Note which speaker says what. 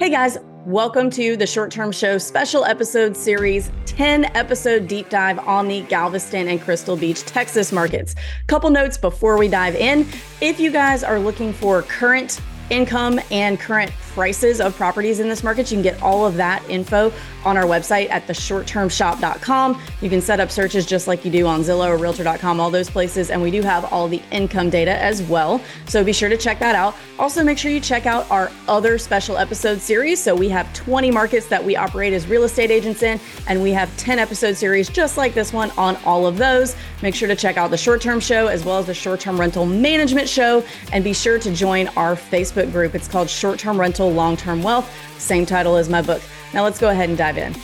Speaker 1: Hey guys, welcome to the Short Term Show special episode series 10 episode deep dive on the Galveston and Crystal Beach, Texas markets. Couple notes before we dive in. If you guys are looking for current income and current prices of properties in this market. You can get all of that info on our website at theshorttermshop.com. You can set up searches just like you do on Zillow or realtor.com, all those places. And we do have all the income data as well. So be sure to check that out. Also, make sure you check out our other special episode series. So we have 20 markets that we operate as real estate agents in, and we have 10 episode series just like this one on all of those. Make sure to check out the short term show as well as the short term rental management show. And be sure to join our Facebook group. It's called Short Term Rental Long Term Wealth, same title as my book. Now let's go ahead and dive in.